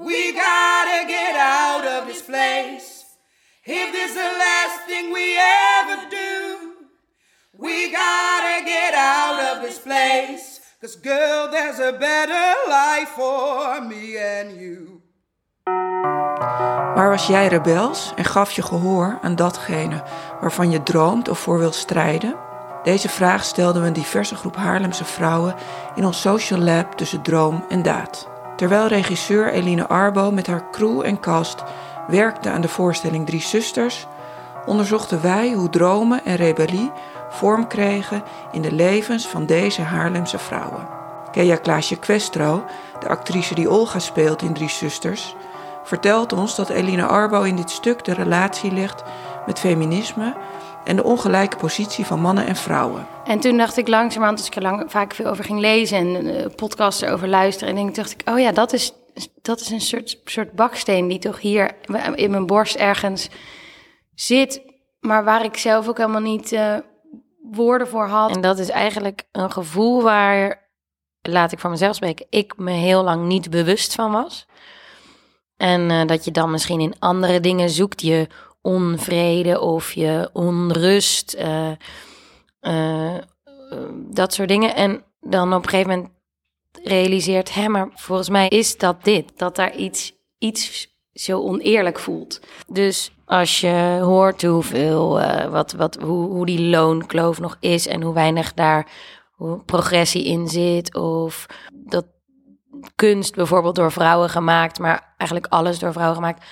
We gotta get out of this place. If this is the last thing we ever do, we gotta get out of this place. Cause girl, there's a better life for me and you. Waar was jij rebels en gaf je gehoor aan datgene waarvan je droomt of voor wil strijden? Deze vraag stelden we een diverse groep Haarlemse vrouwen in ons social lab tussen droom en daad. Terwijl regisseur Eline Arbo met haar crew en cast werkte aan de voorstelling Drie Zusters, onderzochten wij hoe dromen en rebellie vorm kregen in de levens van deze Haarlemse vrouwen. Kea Klaasje Questro, de actrice die Olga speelt in Drie Zusters, vertelt ons dat Eline Arbo in dit stuk de relatie legt met feminisme en de ongelijke positie van mannen en vrouwen. En toen dacht ik langzamerhand, als ik er lang, vaak veel over ging lezen en uh, podcasts erover luisteren, en dacht ik, oh ja, dat is, dat is een soort, soort baksteen die toch hier in mijn borst ergens zit, maar waar ik zelf ook helemaal niet uh, woorden voor had. En dat is eigenlijk een gevoel waar, laat ik voor mezelf spreken, ik me heel lang niet bewust van was. En uh, dat je dan misschien in andere dingen zoekt, je onvrede of je onrust, uh, uh, dat soort dingen. En dan op een gegeven moment realiseert, hè, maar volgens mij is dat dit, dat daar iets, iets zo oneerlijk voelt. Dus als je hoort hoeveel, wat, wat, hoe, hoe die loonkloof nog is en hoe weinig daar progressie in zit, of dat kunst bijvoorbeeld door vrouwen gemaakt, maar eigenlijk alles door vrouwen gemaakt,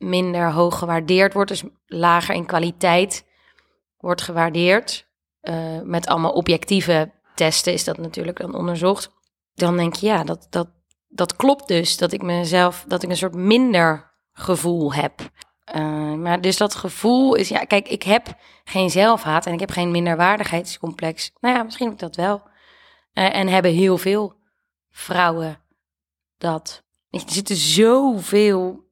minder hoog gewaardeerd wordt, dus lager in kwaliteit wordt gewaardeerd. Uh, met allemaal objectieve testen is dat natuurlijk dan onderzocht. Dan denk je, ja, dat, dat, dat klopt dus. Dat ik mezelf, dat ik een soort minder gevoel heb. Uh, maar dus dat gevoel is, ja, kijk, ik heb geen zelfhaat en ik heb geen minderwaardigheidscomplex. Nou ja, misschien ik dat wel. Uh, en hebben heel veel vrouwen dat. Er zitten zoveel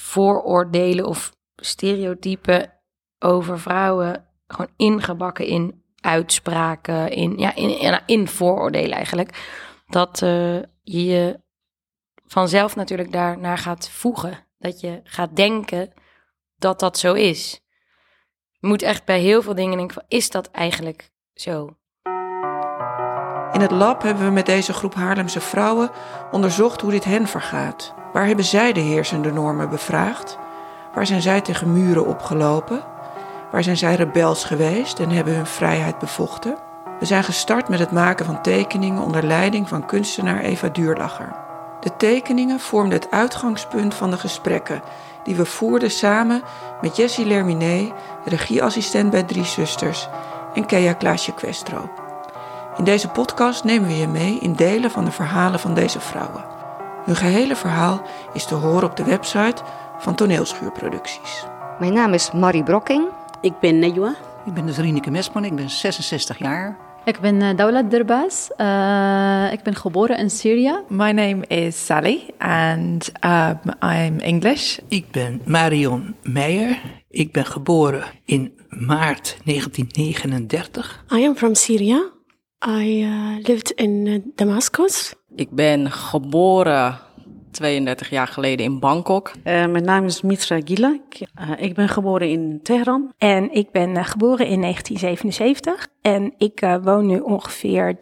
vooroordelen of stereotypen over vrouwen gewoon ingebakken in uitspraken, in, ja, in, in vooroordelen eigenlijk. Dat uh, je je vanzelf natuurlijk daarnaar gaat voegen. Dat je gaat denken dat dat zo is. Je moet echt bij heel veel dingen denken van, is dat eigenlijk zo? In het lab hebben we met deze groep Haarlemse vrouwen onderzocht hoe dit hen vergaat. Waar hebben zij de heersende normen bevraagd? Waar zijn zij tegen muren opgelopen? Waar zijn zij rebels geweest en hebben hun vrijheid bevochten? We zijn gestart met het maken van tekeningen onder leiding van kunstenaar Eva Duurlacher. De tekeningen vormden het uitgangspunt van de gesprekken die we voerden samen met Jessie Lerminé, regieassistent bij Drie Zusters, en Kea Klaasje Questro. In deze podcast nemen we je mee in delen van de verhalen van deze vrouwen. Hun gehele verhaal is te horen op de website van Toneelschuurproducties. Mijn naam is Marie Brokking. Ik ben Nejwa. Ik ben dus Rieneke Mesman, ik ben 66 jaar. Ik ben uh, Daulat Derbas. Uh, ik ben geboren in Syrië. My name is Sally and um, I'm English. Ik ben Marion Meijer. Ik ben geboren in maart 1939. I am from Syria. I uh, lived in Damascus. Ik ben geboren 32 jaar geleden in Bangkok. Uh, mijn naam is Mitra Gila. Uh, ik ben geboren in Teheran. En ik ben uh, geboren in 1977. En ik woon nu ongeveer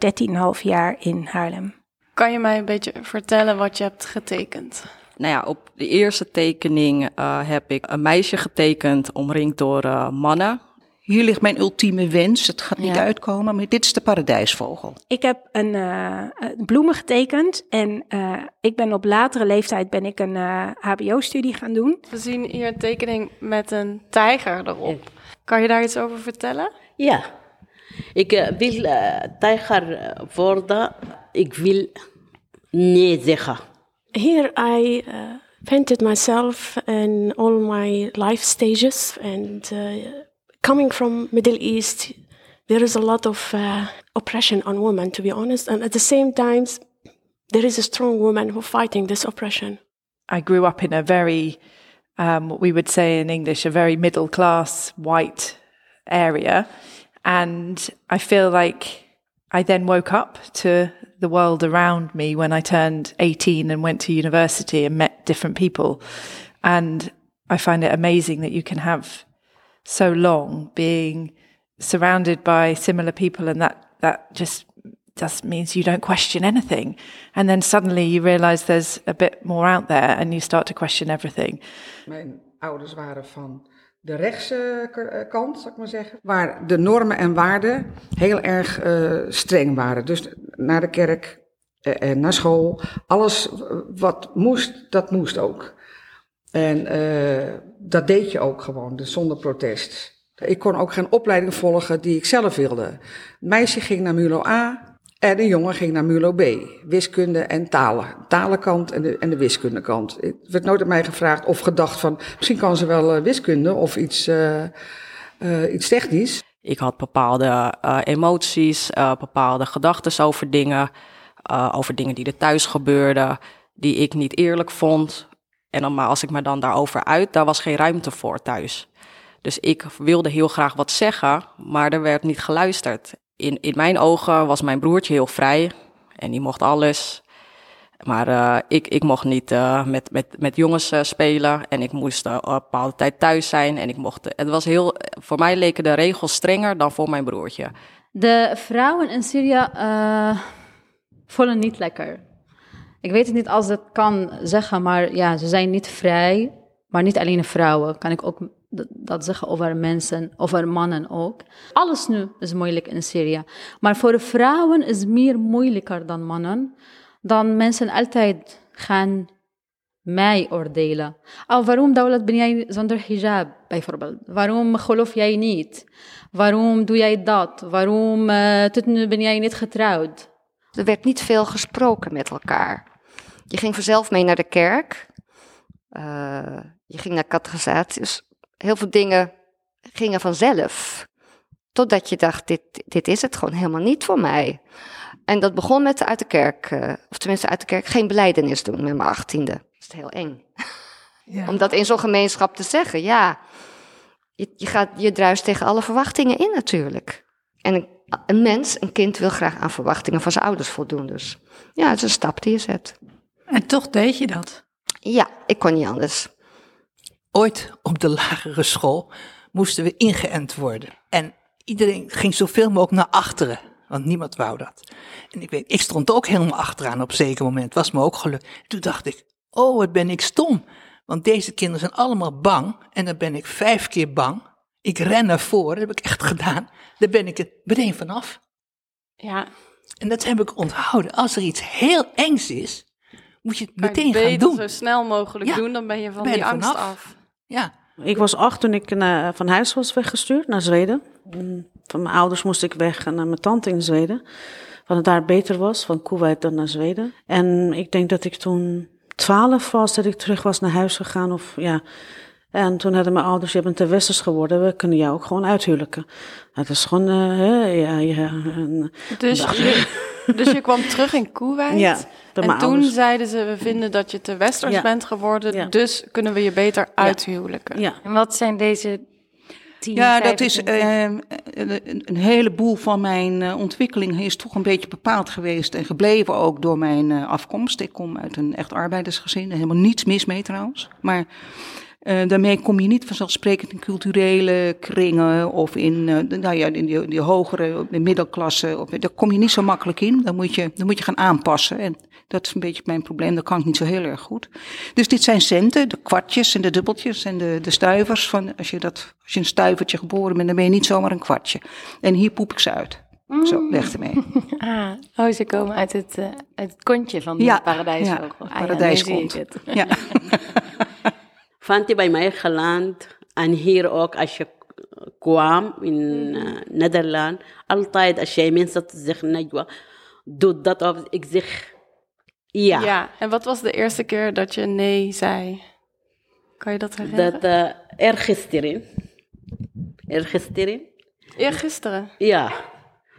13,5 jaar in Haarlem. Kan je mij een beetje vertellen wat je hebt getekend? Nou ja, op de eerste tekening heb ik een meisje getekend omringd door mannen. Hier ligt mijn ultieme wens. Het gaat niet ja. uitkomen, maar dit is de paradijsvogel. Ik heb een uh, bloemen getekend en uh, ik ben op latere leeftijd ben ik een uh, HBO-studie gaan doen. We zien hier een tekening met een tijger erop. Kan je daar iets over vertellen? Ja, ik wil tijger worden. Ik wil nee zeggen. Here I painted myself in all my life stages and coming from Middle East, there is a lot of uh, oppression on women, to be honest, and at the same time, there is a strong woman who fighting this oppression. I grew up in a very, um, what we would say in English, a very middle class white area, and I feel like I then woke up to the world around me when I turned 18 and went to university and met different people. And I find it amazing that you can have so long being surrounded by similar people and that that just just means you don't question anything and then suddenly you realize there's a bit more out there and you start to question everything mijn ouders waren van de rechtse k- kant, zal ik maar zeggen, waar de normen en waarden heel erg eh, streng waren. Dus naar de kerk eh, en naar school, alles wat moest, dat moest ook. En eh, dat deed je ook gewoon, dus zonder protest. Ik kon ook geen opleiding volgen die ik zelf wilde. Een meisje ging naar MULO A en een jongen ging naar MULO B. Wiskunde en talen. Talenkant en de, en de wiskundekant. Het werd nooit aan mij gevraagd of gedacht van... misschien kan ze wel eh, wiskunde of iets, eh, iets technisch. Ik had bepaalde emoties, bepaalde gedachten over dingen, over dingen die er thuis gebeurden, die ik niet eerlijk vond. En dan, maar als ik me dan daarover uit, daar was geen ruimte voor thuis. Dus ik wilde heel graag wat zeggen, maar er werd niet geluisterd. In, in mijn ogen was mijn broertje heel vrij en die mocht alles. Maar uh, ik, ik mocht niet uh, met, met, met jongens uh, spelen en ik moest een bepaalde tijd thuis zijn. En ik mocht, het was heel, voor mij leken de regels strenger dan voor mijn broertje. De vrouwen in Syrië voelen niet lekker. Ik weet het niet als dat kan zeggen, maar ja, ze zijn niet vrij. Maar niet alleen vrouwen, kan ik ook dat zeggen over mensen, over mannen ook. Alles nu is moeilijk in Syrië. Maar voor vrouwen is meer moeilijker dan mannen. Dan mensen altijd gaan mij oordelen. Oh, waarom Daulat ben jij zonder hijab, bijvoorbeeld? Waarom geloof jij niet? Waarom doe jij dat? Waarom uh, tot ben jij niet getrouwd? Er werd niet veel gesproken met elkaar. Je ging vanzelf mee naar de kerk. Uh, je ging naar catechisaties. Heel veel dingen gingen vanzelf. Totdat je dacht, dit, dit is het gewoon helemaal niet voor mij. En dat begon met uit de kerk, uh, of tenminste uit de kerk, geen beleidenis doen met mijn achttiende. Dat is heel eng. Ja. Om dat in zo'n gemeenschap te zeggen, ja. Je, je, gaat, je druist tegen alle verwachtingen in natuurlijk. En een, een mens, een kind wil graag aan verwachtingen van zijn ouders voldoen. Dus ja, het is een stap die je zet. En toch deed je dat? Ja, ik kon niet anders. Ooit op de lagere school moesten we ingeënt worden. En iedereen ging zoveel mogelijk naar achteren, want niemand wou dat. En ik weet, ik stond ook helemaal achteraan op een zeker moment, was me ook gelukt. Toen dacht ik, oh wat ben ik stom. Want deze kinderen zijn allemaal bang en dan ben ik vijf keer bang. Ik ren naar voren, dat heb ik echt gedaan. Daar ben ik het meteen vanaf. Ja. En dat heb ik onthouden. Als er iets heel engs is, moet je het Kan meteen je gaan beter doen. zo snel mogelijk Ja. doen, dan ben je van Ben je die angst vanaf. af. Ja. Ik was acht toen ik naar, van huis was weggestuurd naar Zweden. Mm, Van mijn ouders moest ik weg naar mijn tante in Zweden. Want het daar beter was, van Kuwait dan naar Zweden. En ik denk dat ik toen twaalf was, dat ik terug was naar huis gegaan. Of, ja. En toen hadden mijn ouders, je bent te westers geworden, we kunnen jou ook gewoon uithuwelijken. Het is gewoon, eh, hè, ja, ja. en- Dus je, dus je kwam terug in Kuwait. Ja, bij en mijn toen ouders. zeiden ze, we vinden dat je te westers Ja. bent geworden, Ja. dus kunnen we je beter uithuwelijken. Ja. En wat zijn deze 10, Ja, dat is 25? eh, een, een heleboel van mijn eh, ontwikkeling is toch een beetje bepaald geweest en gebleven ook door mijn eh, afkomst. Ik kom uit een echt arbeidersgezin, er helemaal niets mis mee trouwens. Maar eh, daarmee kom je niet vanzelfsprekend in culturele kringen of in, de- nou ja, in die, die hogere de middelklasse. Of, daar kom je niet zo makkelijk in. Dan moet, je, dan moet je gaan aanpassen. En dat is een beetje mijn probleem. Dat kan ik niet zo heel erg goed. Dus dit zijn centen, de kwartjes en de dubbeltjes en de, de stuivers. Van als, je dat, als je een stuivertje geboren bent, dan ben je niet zomaar een kwartje. En hier poep ik ze uit. Zo, weg ermee. Ah, oh, ze komen uit het, eh, uit het kontje van de Ja, paradijsvogel. ja, Ah, paradijskont. Ja. Vond je bij mij geland en hier ook als je kwam in uh, Nederland, altijd als jij mensen zegt, Najwa, doe dat of ik zeg ja. Ja, en wat was de eerste keer dat je nee zei? Kan je dat herinneren? Dat uh, eergisteren, eergisteren, Eergisteren? ja,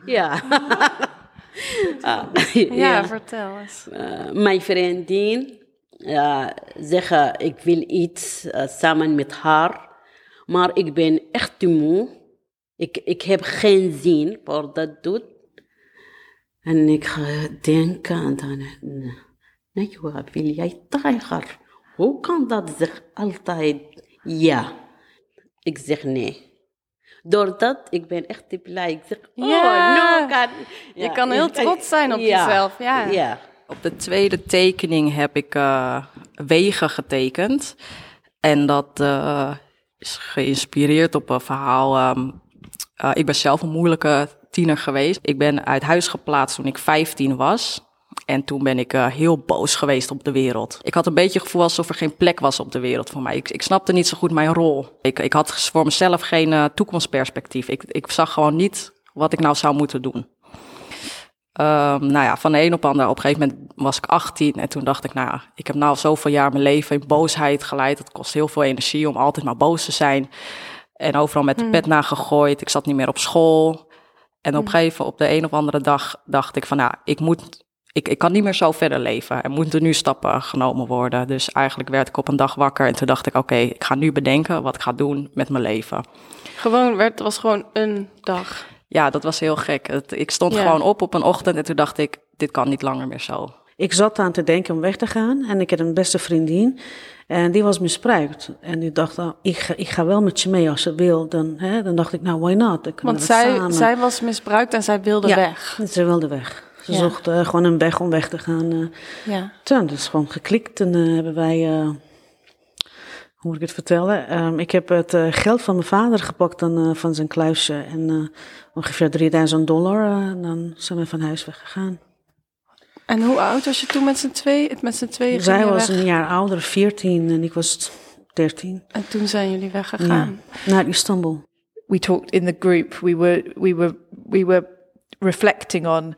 ja. Ah, Ja, vertel eens. Uh, mijn vriendin uh, zeggen ik wil iets uh, samen met haar, maar ik ben echt te moe. Ik, ik heb geen zin voor dat doen. En ik ga denken aan dan, Najwa, wil jij tijger? Hoe kan dat zich altijd ja? Ik zeg nee. Doordat ik ben echt blij. Ik zeg, oh, Ja. no, kan. Je kan heel trots zijn op jezelf, ja. ja. Op de tweede tekening heb ik eh, wegen getekend. En dat eh, is geïnspireerd op een verhaal. ehm, eh, ik ben zelf een moeilijke tiener geweest. Ik ben uit huis geplaatst toen ik 15 was. En toen ben ik heel boos geweest op de wereld. Ik had een beetje het gevoel alsof er geen plek was op de wereld voor mij. Ik, ik snapte niet zo goed mijn rol. Ik, ik had voor mezelf geen toekomstperspectief. Ik, ik zag gewoon niet wat ik nou zou moeten doen. Ehm, nou ja, van de een op de ander. Op een gegeven moment was ik 18 en toen dacht ik, nou, ik heb nou zoveel jaar mijn leven in boosheid geleid. Het kost heel veel energie om altijd maar boos te zijn. En overal met de Hmm. pet nagegooid. Ik zat niet meer op school. En op een gegeven op de een of andere dag dacht ik van, nou, ik moet, ik, ik kan niet meer zo verder leven. Er moeten nu stappen genomen worden. Dus eigenlijk werd ik op een dag wakker en toen dacht ik, oké, ik ga nu bedenken wat ik ga doen met mijn leven. Gewoon, werd, het was gewoon een dag. Ja, dat was heel gek. Het, ik stond Ja. gewoon op op een ochtend en toen dacht ik, dit kan niet langer meer zo. Ik zat aan te denken om weg te gaan en ik had een beste vriendin en die was misbruikt. En die dacht, oh, ik, ga, ik ga wel met je mee als ze wil. Dan, hè, dan dacht ik, nou, why not? Want zij, samen. zij was misbruikt en zij wilde Ja, weg. Ze wilde weg. Ze Ja. zocht eh, gewoon een weg om weg te gaan. eh. Ja. Toen, dat is gewoon geklikt en eh, hebben wij, eh, hoe moet ik het vertellen? Ehm, ik heb het eh, geld van mijn vader gepakt dan, eh, van zijn kluisje en eh, ongeveer 3000 dollar. en dan zijn we van huis weggegaan. En hoe oud was je toen met z'n tweeën? Met z'n tweeën Zij was weg? een jaar ouder, 14 en ik was 13. En toen zijn jullie weggegaan. Naar Istanbul. we talked in the group. We were we were we were reflecting on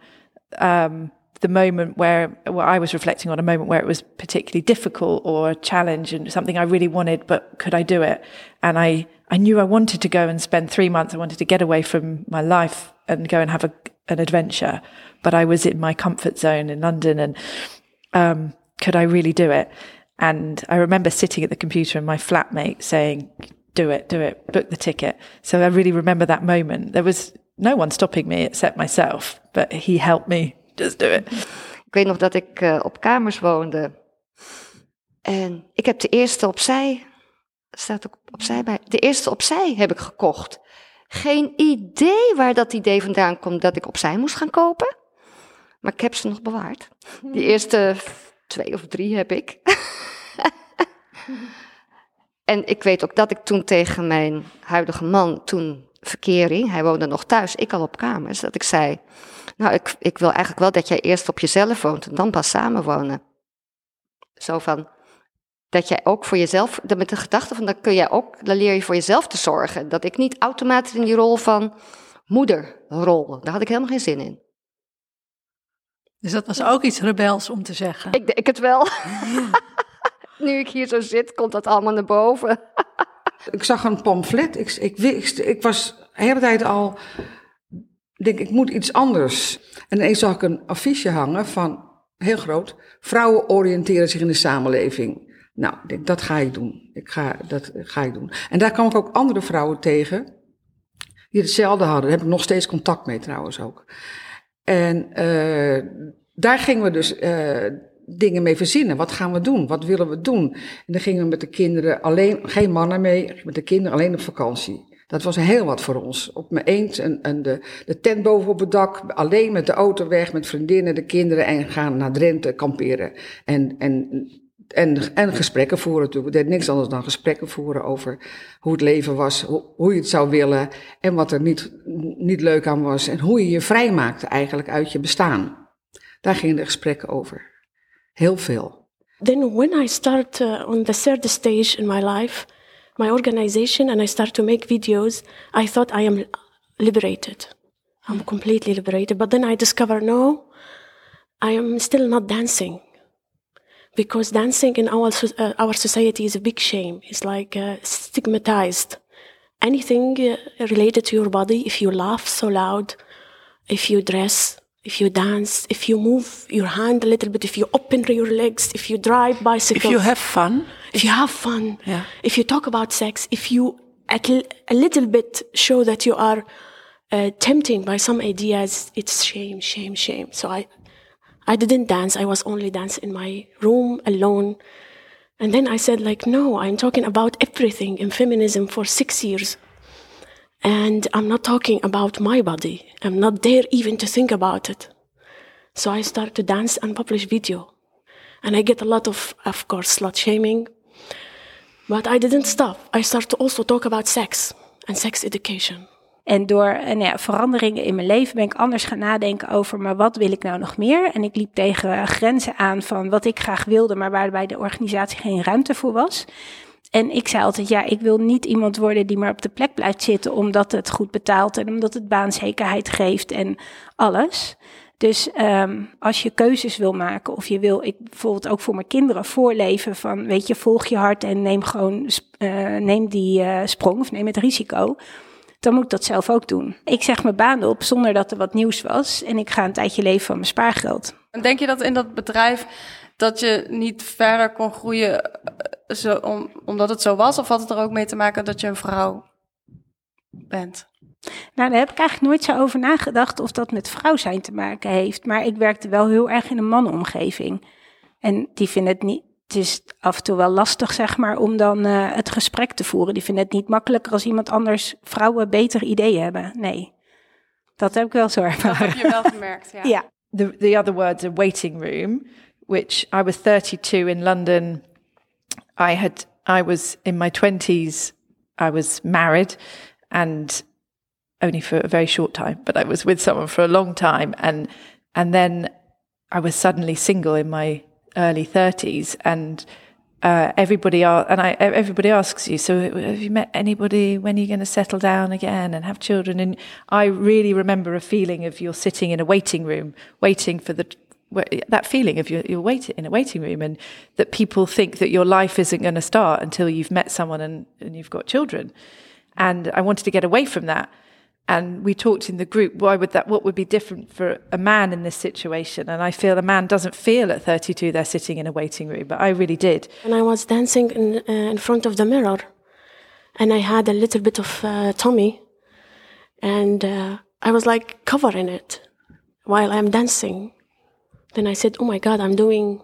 um, the moment where well, I was reflecting on a moment where it was particularly difficult or a challenge and something I really wanted, but could I do it? And I I knew I wanted to go and spend three months. I wanted to get away from my life and go and have a, an adventure, but I was in my comfort zone in London and um, could I really do it? And I remember sitting at the computer and my flatmate saying, do it, do it, book the ticket. So I really remember that moment. There was no one stopping me except myself, but he helped me it. Ik weet nog dat ik eh, op kamers woonde. En ik heb de eerste opzij, staat ook opzij bij, de eerste opzij heb ik gekocht. Geen idee waar dat idee vandaan komt dat ik opzij moest gaan kopen. Maar ik heb ze nog bewaard. Die eerste twee of drie heb ik. en ik weet ook dat ik toen tegen mijn huidige man, toen verkering, hij woonde nog thuis, ik al op kamers, dat ik zei, nou, ik, ik wil eigenlijk wel dat jij eerst op jezelf woont en dan pas samenwonen. Zo van, dat jij ook voor jezelf, met de gedachte van, dan kun jij ook, dan leer je voor jezelf te zorgen. Dat ik niet automatisch in die rol van moeder rol, daar had ik helemaal geen zin in. Dus dat was ook iets rebels om te zeggen. Ik denk het wel. nu ik hier zo zit, komt dat allemaal naar boven. Ik zag een pamflet. Ik, ik, wist- ik was de hele tijd al. Ik denk, ik moet iets anders. En ineens zag ik een affiche hangen van, heel groot. Vrouwen oriënteren zich in de samenleving. Nou, denk, dat ga ik doen. Ik ga, dat ga ik doen. En daar kwam ik ook andere vrouwen tegen. Die hetzelfde hadden. Daar heb ik nog steeds contact mee trouwens ook. En eh, daar gingen we dus eh, dingen mee verzinnen. Wat gaan we doen? Wat willen we doen? En dan gingen we met de kinderen alleen, geen mannen mee, met de kinderen alleen op vakantie. Dat was heel wat voor ons. Op mijn eend en, en de, de tent boven op het dak, alleen met de auto weg, met vriendinnen, de kinderen en gaan naar Drenthe kamperen. En, en, en, en gesprekken voeren. We deden niks anders dan gesprekken voeren over hoe het leven was, hoe, hoe je het zou willen en wat er niet, niet leuk aan was. En hoe je je vrij maakte eigenlijk uit je bestaan. Daar gingen de gesprekken over. Heel veel. Then, when I start uh, on the third stage in my life, my organization, and I start to make videos, I thought I am liberated. I'm completely liberated. But then I discover no, I am still not dancing. Because dancing in our, uh, our society is a big shame. It's like uh, stigmatized. Anything uh, related to your body, if you laugh so loud, if you dress, if you dance, if you move your hand a little bit, if you open your legs, if you drive bicycles. If you have fun. If you have fun. Yeah. If you talk about sex, if you at l- a little bit show that you are uh, tempting by some ideas, it's shame, shame, shame. So I, I didn't dance. I was only dance in my room alone. And then I said, like, no, I'm talking about everything in feminism for six years. And I'm not talking about my body. I'm not there even to think about it. So I start to dance and publish video. And I get a lot of, of course, slut shaming. But I didn't stop. I start to also talk about sex and sex education. En door ja, veranderingen in mijn leven ben ik anders gaan nadenken over, maar wat wil ik nou nog meer? En ik liep tegen grenzen aan van wat ik graag wilde, maar waarbij de organisatie geen ruimte voor was. En ik zei altijd, ja, ik wil niet iemand worden die maar op de plek blijft zitten omdat het goed betaalt en omdat het baanzekerheid geeft en alles. Dus um, als je keuzes wil maken, of je wil, ik bijvoorbeeld ook voor mijn kinderen voorleven van, weet je, volg je hart en neem gewoon, uh, neem die uh, sprong of neem het risico dan moet ik dat zelf ook doen. Ik zeg mijn baan op zonder dat er wat nieuws was en ik ga een tijdje leven van mijn spaargeld. En denk je dat in dat bedrijf dat je niet verder kon groeien eh, zo, om, omdat het zo was? Of had het er ook mee te maken dat je een vrouw bent? Nou, daar heb ik eigenlijk nooit zo over nagedacht of dat met vrouw zijn te maken heeft. Maar ik werkte wel heel erg in een mannenomgeving. En die vinden het niet, het is af en toe wel lastig, zeg maar, om dan uh, het gesprek te voeren. Die vinden het niet makkelijker als iemand anders vrouwen betere ideeën hebben. Nee, dat heb ik wel zo ervaren. Dat heb je wel gemerkt, ja. ja. The, the other word's a waiting room, which I was 32 in London. I had, I was in my 20s, I was married and only for a very short time, but I was with someone for a long time. And, and then I was suddenly single in my early 30s and uh, everybody are, and I, everybody asks you, so have you met anybody? When are you going to settle down again and have children? And I really remember a feeling of you're sitting in a waiting room, waiting for the that feeling of you're, you're waiting in a waiting room, and that people think that your life isn't going to start until you've met someone and, and you've got children. And I wanted to get away from that. And we talked in the group, why would that, what would be different for a man in this situation? And I feel a man doesn't feel at 32 they're sitting in a waiting room, but I really did. And I was dancing in, uh, in front of the mirror, and I had a little bit of uh, tummy, and uh, I was like covering it while I'm dancing. Then I said, Oh my God, I'm doing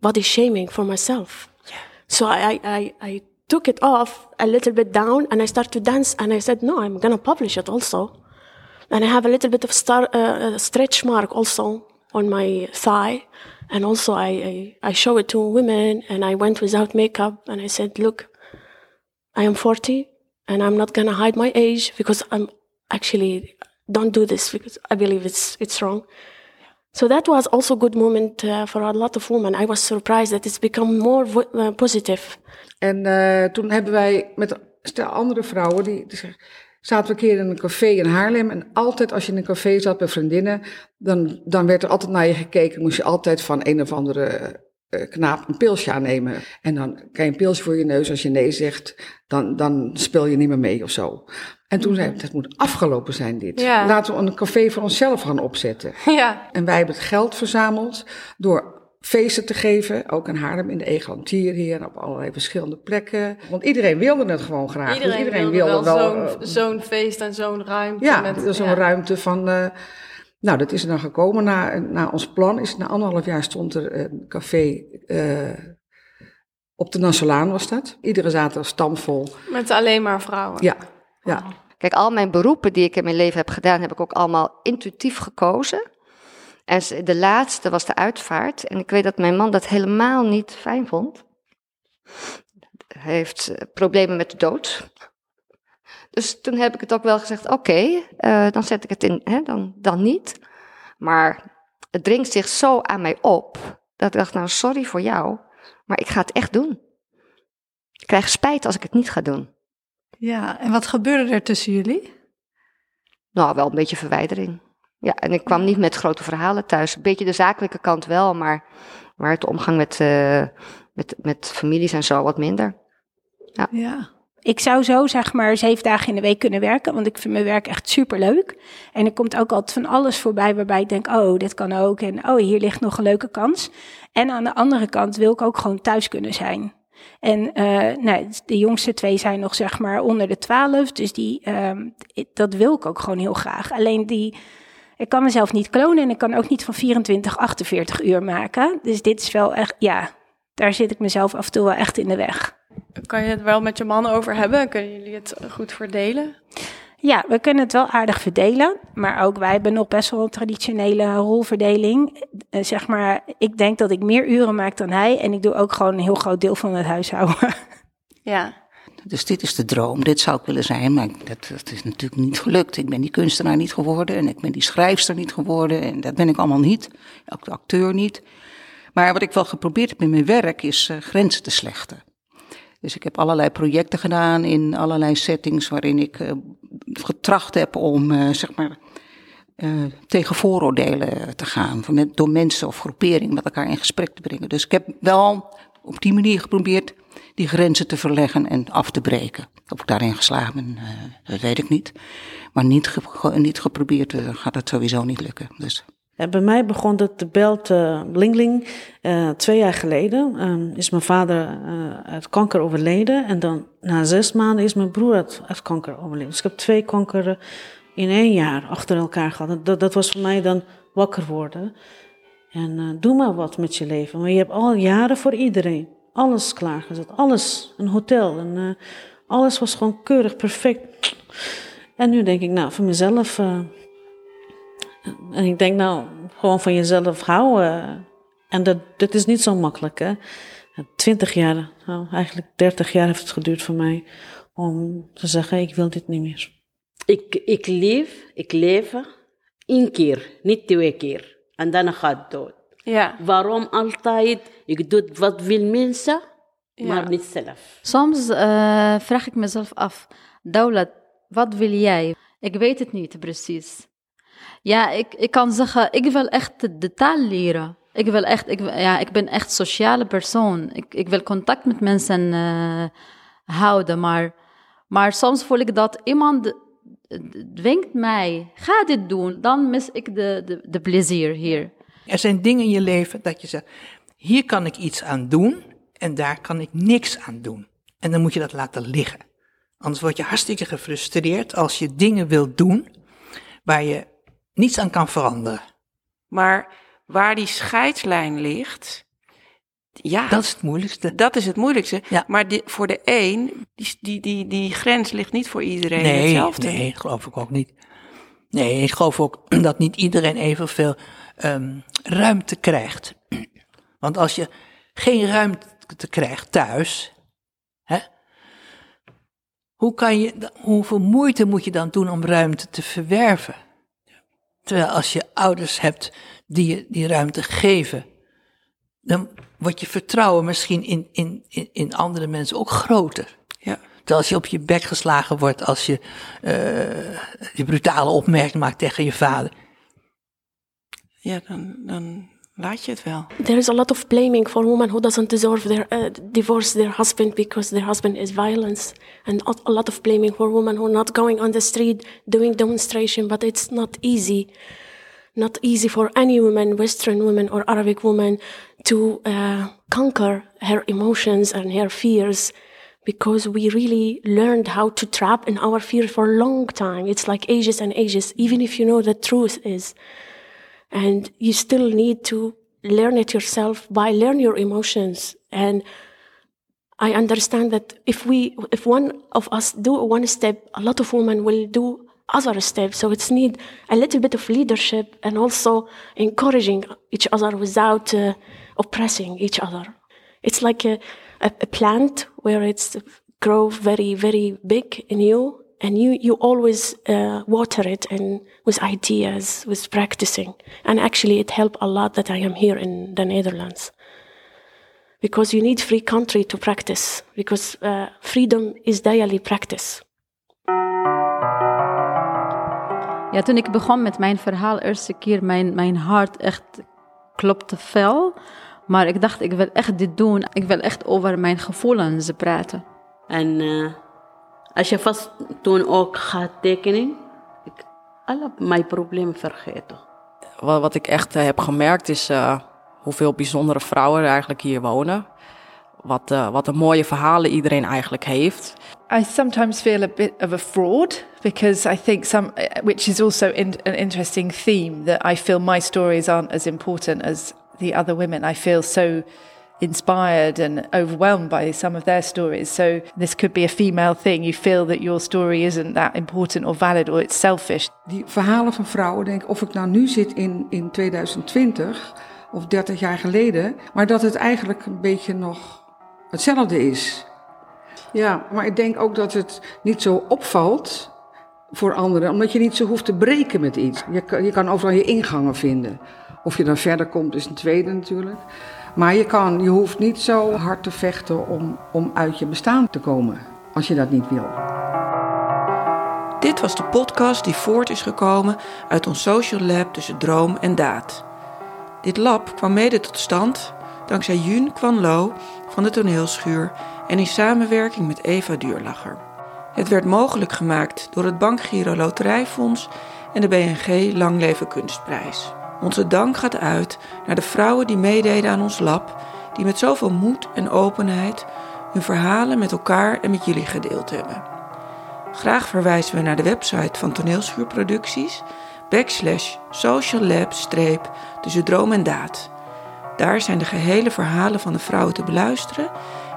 body shaming for myself. Yeah. So I, I, I took it off a little bit down and I started to dance and I said, no, I'm going to publish it also. And I have a little bit of star, uh, stretch mark also on my thigh. And also I, I, I show it to women and I went without makeup and I said, look, I am 40 and I'm not going to hide my age because I'm actually don't do this because I believe it's, it's wrong. So that was also a good moment uh, for a lot of women. I was surprised that it's become more uh, positive. En uh, toen hebben wij met andere vrouwen, die, zaten we een keer in een café in Haarlem. En altijd als je in een café zat bij vriendinnen, dan, dan werd er altijd naar je gekeken. Moest je altijd van een of andere uh, knaap een pilsje aannemen. En dan krijg je een pilsje voor je neus. Als je nee zegt, dan, dan speel je niet meer mee of zo. En toen zei ik, dat moet afgelopen zijn dit. Ja. Laten we een café voor onszelf gaan opzetten. Ja. En wij hebben het geld verzameld door feesten te geven. Ook in Haarlem, in de Egelantier hier en op allerlei verschillende plekken. Want iedereen wilde het gewoon graag. Iedereen, dus iedereen wilde, wilde wel, wel zo'n, zo'n feest en zo'n ruimte. ja, met, zo'n ja. ruimte van... Uh, nou, dat is er dan gekomen. Na, na ons plan is na anderhalf jaar stond er een café... Uh, op de Nassalaan was dat. Iedere zaterdag stamvol. Met alleen maar vrouwen. Ja, ja. Kijk, al mijn beroepen die ik in mijn leven heb gedaan, heb ik ook allemaal intuïtief gekozen. En de laatste was de uitvaart. En ik weet dat mijn man dat helemaal niet fijn vond. Hij heeft problemen met de dood. Dus toen heb ik het ook wel gezegd: oké, uh, dan zet ik het in, hè, dan, dan niet. Maar het dringt zich zo aan mij op dat ik dacht: nou, sorry voor jou, maar ik ga het echt doen. Ik krijg spijt als ik het niet ga doen. Ja, en wat gebeurde er tussen jullie? Nou, wel een beetje verwijdering. Ja, en ik kwam niet met grote verhalen thuis. Een beetje de zakelijke kant wel, maar, maar het omgang met, uh, met, met families en zo wat minder. Ja. ja. Ik zou zo zeg maar zeven dagen in de week kunnen werken, want ik vind mijn werk echt super leuk. En er komt ook altijd van alles voorbij waarbij ik denk, oh, dit kan ook. En oh, hier ligt nog een leuke kans. En aan de andere kant wil ik ook gewoon thuis kunnen zijn. En uh, nou, de jongste twee zijn nog zeg maar onder de twaalf. Dus die, um, dat wil ik ook gewoon heel graag. Alleen die, ik kan mezelf niet klonen en ik kan ook niet van 24, 48 uur maken. Dus dit is wel echt, ja, daar zit ik mezelf af en toe wel echt in de weg. Kan je het wel met je man over hebben? Kunnen jullie het goed verdelen? Ja, we kunnen het wel aardig verdelen. Maar ook wij hebben nog best wel een traditionele rolverdeling. Uh, zeg maar, ik denk dat ik meer uren maak dan hij. En ik doe ook gewoon een heel groot deel van het huishouden. Ja. Dus dit is de droom, dit zou ik willen zijn, maar dat, dat, is natuurlijk niet gelukt. Ik ben die kunstenaar niet geworden en ik ben die schrijfster niet geworden en dat ben ik allemaal niet. Ook de acteur niet. Maar wat ik wel geprobeerd heb in mijn werk is uh, grenzen te slechten. Dus ik heb allerlei projecten gedaan in allerlei settings waarin ik uh, getracht heb om, uh, zeg maar, uh, tegen vooroordelen te gaan. Door mensen of groeperingen met elkaar in gesprek te brengen. Dus ik heb wel op die manier geprobeerd die grenzen te verleggen en af te breken. Of ik daarin geslaagd ben, dat weet ik niet. Maar niet, niet geprobeerd gaat het sowieso niet lukken. Dus. En bij mij begon het de belt uh, Blingling uh, twee jaar geleden. Um, is mijn vader uh, uit kanker overleden. En dan na zes maanden is mijn broer uit, kanker overleden. Dus ik heb twee kankeren in één jaar achter elkaar gehad. Dat, dat was voor mij dan wakker worden. En doe maar wat met je leven. Maar je hebt al jaren voor iedereen. Alles klaargezet. Alles. Een hotel. Alles was gewoon keurig, perfect. En nu denk ik, nou, voor mezelf en ik denk nou, gewoon van jezelf houden. En dat, dat is niet zo makkelijk, hè. Twintig jaar, nou, eigenlijk dertig jaar heeft het geduurd voor mij om te zeggen, ik wil dit niet meer. Ik, ik leef, ik leef één keer, niet twee keer. En dan gaat het dood. Ja. Waarom altijd? Ik doe wat wil mensen, maar niet zelf. Soms uh, vraag ik mezelf af, Daulat, wat wil jij? Ik weet het niet precies. Ja, ik, ik kan zeggen, ik wil echt de taal leren. Ik wil echt, ik, ja, ik ben echt sociale persoon. Ik, ik wil contact met mensen uh, houden, maar, maar soms voel ik dat iemand dwingt mij, ga dit doen, dan mis ik de, de, de plezier hier. Er zijn dingen in je leven dat je zegt, hier kan ik iets aan doen en daar kan ik niks aan doen. En dan moet je dat laten liggen. Anders word je hartstikke gefrustreerd als je dingen wilt doen waar je niets aan kan veranderen. Maar waar die scheidslijn ligt, ja. Dat is het moeilijkste. Dat is het moeilijkste. Ja. Maar die, voor de een, die, die, die, die grens ligt niet voor iedereen nee, hetzelfde. Nee, geloof ik ook niet. Nee, ik geloof ook dat niet iedereen evenveel um, ruimte krijgt. Want als je geen ruimte krijgt thuis, hè, hoe kan je, hoeveel moeite moet je dan doen om ruimte te verwerven? Terwijl als je ouders hebt die je die ruimte geven, dan wordt je vertrouwen misschien in, in, in, in andere mensen ook groter. Ja. Terwijl als je op je bek geslagen wordt, als je uh, die brutale opmerking maakt tegen je vader. Ja, dan, dan laat je het wel. There is a lot of blaming for women who doesn't deserve their uh, divorce their husband because their husband is violence, and a lot of blaming for women who are not going on the street doing demonstration. But it's not easy, not easy for any woman, Western woman or Arabic woman, to uh, conquer her emotions and her fears. Because we really learned how to trap in our fear for a long time. It's like ages and ages, even if you know the truth is and you still need to learn it yourself by learn your emotions. And i understand that if we if one of us do one step a lot of women will do other steps. So it's need a little bit of leadership and also encouraging each other without uh, oppressing each other. It's like a, a, a plant where it's grow very very big in you and you you always uh, water it and with ideas with practicing and actually it helped a lot that i am here in the netherlands because you need free country to practice because uh, freedom is daily practice Ja, toen ik begon met mijn verhaal, eerste keer mijn, mijn hart echt klopte fel. Maar ik dacht, ik wil echt dit doen. Ik wil echt over mijn gevoelens praten. En uh, als je vast toen ook gaat tekenen, ik alle mijn problemen vergeten. Wat, wat ik echt uh, heb gemerkt is uh, hoeveel bijzondere vrouwen er eigenlijk hier wonen. wat, uh, wat een mooie verhalen iedereen eigenlijk heeft. I sometimes feel a bit of a fraud because I think some, which is also in, an interesting theme, that I feel my stories aren't as important as the other women. I feel so inspired and overwhelmed by some of their stories. So this could be a female thing. You feel that your story isn't that important or valid or it's selfish. Die verhalen van vrouwen, denk ik, of ik nou nu zit in, in 2020 of 30 jaar geleden, maar dat het eigenlijk een beetje nog hetzelfde is. Ja, maar ik denk ook dat het niet zo opvalt voor anderen, omdat je niet zo hoeft te breken met iets. Je je kan overal je ingangen vinden. Of je dan verder komt is een tweede natuurlijk. Maar je, kan, je hoeft niet zo hard te vechten om, om uit je bestaan te komen, als je dat niet wil. Dit was de podcast die voort is gekomen uit ons social lab tussen droom en daad. Dit lab kwam mede tot stand dankzij Jun Kwan Lo van de toneelschuur en in samenwerking met Eva Duurlacher. Het werd mogelijk gemaakt door het Bankgiro Loterijfonds en de BNG Langleven Kunstprijs. Onze dank gaat uit naar de vrouwen die meededen aan ons lab, die met zoveel moed en openheid hun verhalen met elkaar en met jullie gedeeld hebben. Graag verwijzen we naar de website van Toneelschuurproducties, backslash social lab streep tussen droom en daad. Daar zijn de gehele verhalen van de vrouwen te beluisteren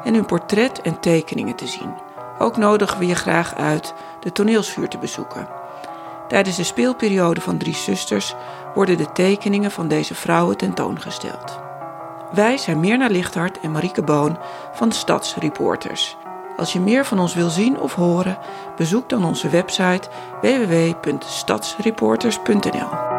en hun portret en tekeningen te zien. Ook nodigen we je graag uit de toneelsvuur te bezoeken. Tijdens de speelperiode van Drie Zusters worden de tekeningen van deze vrouwen tentoongesteld. Wij zijn Mirna Lichthart en Marieke Boon van Stadsreporters. Als je meer van ons wil zien of horen, bezoek dan onze website www.stadsreporters.nl.